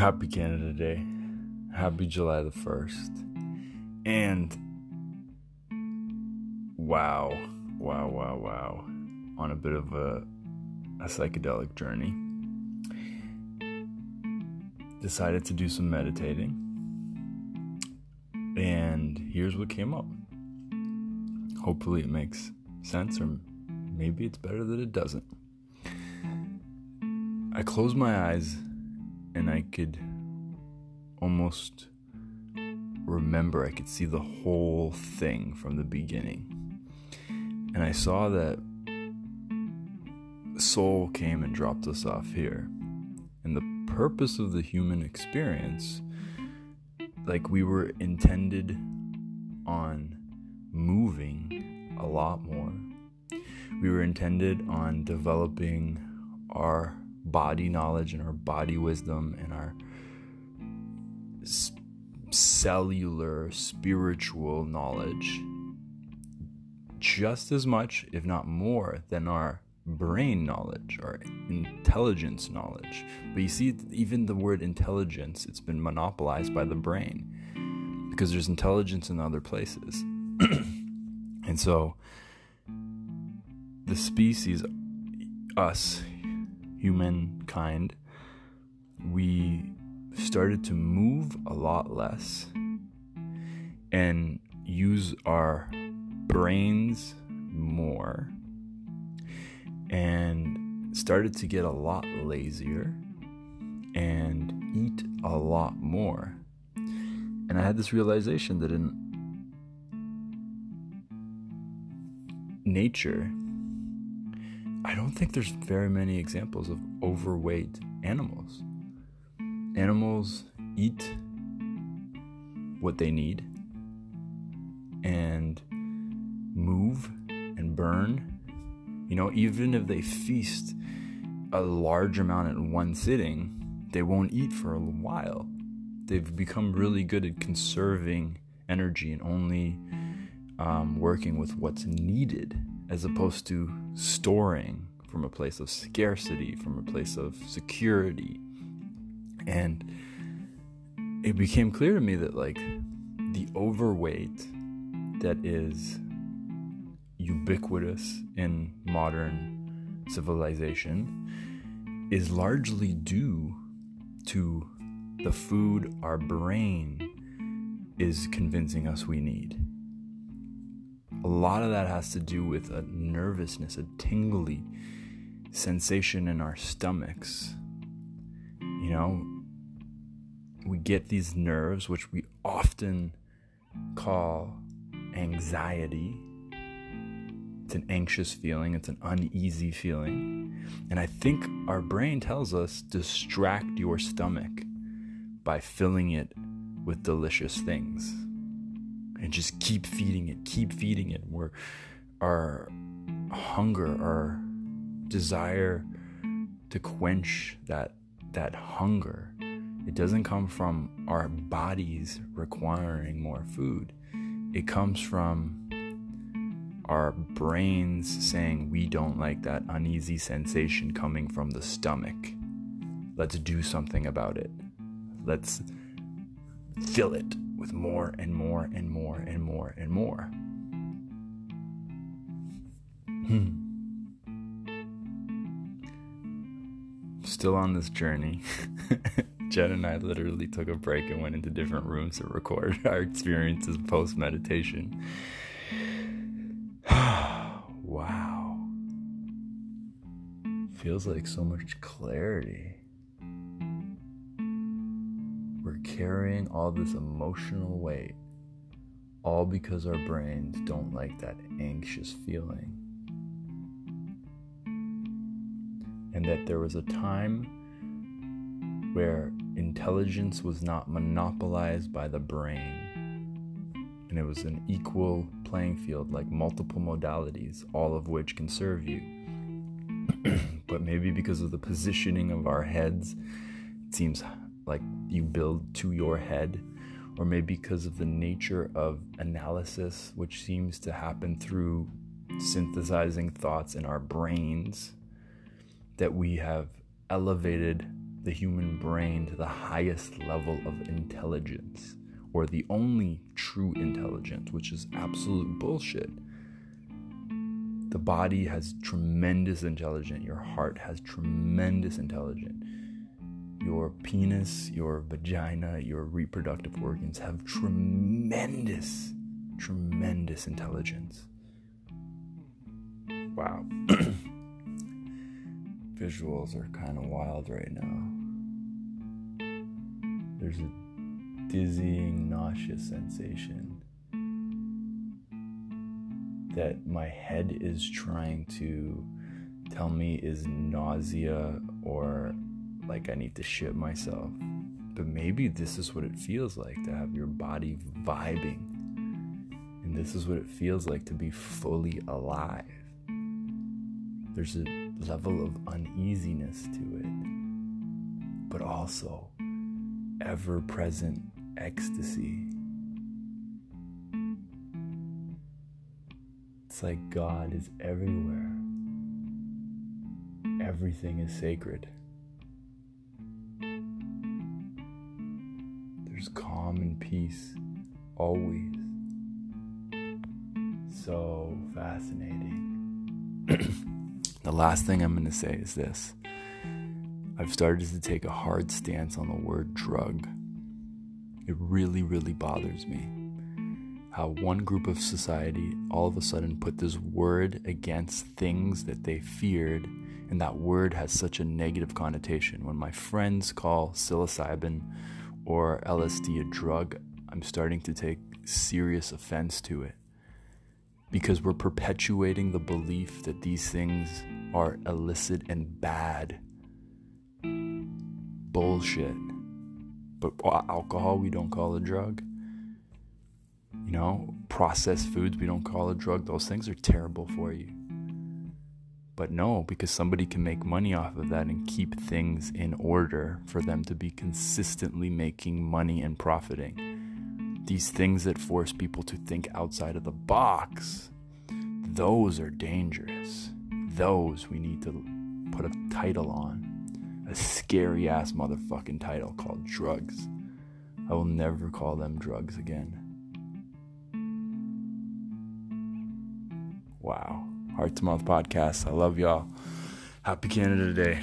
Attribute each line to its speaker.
Speaker 1: Happy Canada Day. Happy July the 1st. And wow, wow, wow, wow. On a bit of a, a psychedelic journey. Decided to do some meditating. And here's what came up. Hopefully, it makes sense, or maybe it's better that it doesn't. I closed my eyes and I could almost remember, I could see the whole thing from the beginning. And I saw that soul came and dropped us off here. And the purpose of the human experience, like we were intended on moving a lot more. We were intended on developing our body knowledge and our body wisdom and our cellular spiritual knowledge just as much, if not more, than our brain knowledge, our intelligence knowledge. But you see, even the word intelligence, it's been monopolized by the brain because there's intelligence in other places. and so the species, us, humankind, we started to move a lot less and use our brains more and started to get a lot lazier and eat a lot more. And I had this realization that in nature, I don't think there's very many examples of overweight animals. Animals eat what they need and move and burn. You know, even if they feast a large amount in one sitting, they won't eat for a while. They've become really good at conserving energy and only um, working with what's needed as opposed to storing from a place of scarcity, from a place of security. And it became clear to me that, like, the overweight that is ubiquitous in modern civilization is largely due to the food our brain is convincing us we need a lot of that has to do with a nervousness, a tingly sensation in our stomachs. You know, we get these nerves, which we often call anxiety. It's an anxious feeling, it's an uneasy feeling. And I think our brain tells us distract your stomach by filling it with delicious things and just keep feeding it, keep feeding it. Where our hunger, our desire to quench that that hunger, it doesn't come from our bodies requiring more food. It comes from our brains saying we don't like that uneasy sensation coming from the stomach. Let's do something about it. Let's fill it with more and more and more and more and more. Hmm. Still on this journey. Jen and I literally took a break and went into different rooms to record our experiences post meditation. wow. Feels like so much clarity carrying all this emotional weight, all because our brains don't like that anxious feeling. And that there was a time where intelligence was not monopolized by the brain. And it was an equal playing field, like multiple modalities, all of which can serve you. but maybe because of the positioning of our heads, it seems like you build to your head, or maybe because of the nature of analysis, which seems to happen through synthesizing thoughts in our brains, that we have elevated the human brain to the highest level of intelligence, or the only true intelligence, which is absolute bullshit. The body has tremendous intelligence, your heart has tremendous intelligence. Your penis, your vagina, your reproductive organs have tremendous, tremendous intelligence. Wow. Visuals are kind of wild right now. There's a dizzying, nauseous sensation that my head is trying to tell me is nausea or like I need to shit myself. But maybe this is what it feels like to have your body vibing. And this is what it feels like to be fully alive. There's a level of uneasiness to it, but also ever present ecstasy. It's like God is everywhere. Everything is sacred. Peace always. So fascinating. the last thing I'm going to say is this I've started to take a hard stance on the word drug. It really, really bothers me how one group of society all of a sudden put this word against things that they feared, and that word has such a negative connotation. When my friends call psilocybin or LSD a drug, I'm starting to take serious offense to it because we're perpetuating the belief that these things are illicit and bad. Bullshit. But alcohol, we don't call a drug. You know, processed foods, we don't call a drug. Those things are terrible for you. But no, because somebody can make money off of that and keep things in order for them to be consistently making money and profiting. These things that force people to think outside of the box, those are dangerous. Those we need to put a title on. A scary ass motherfucking title called drugs. I will never call them drugs again. Wow. Heart to Mouth Podcast. I love y'all. Happy Canada Day.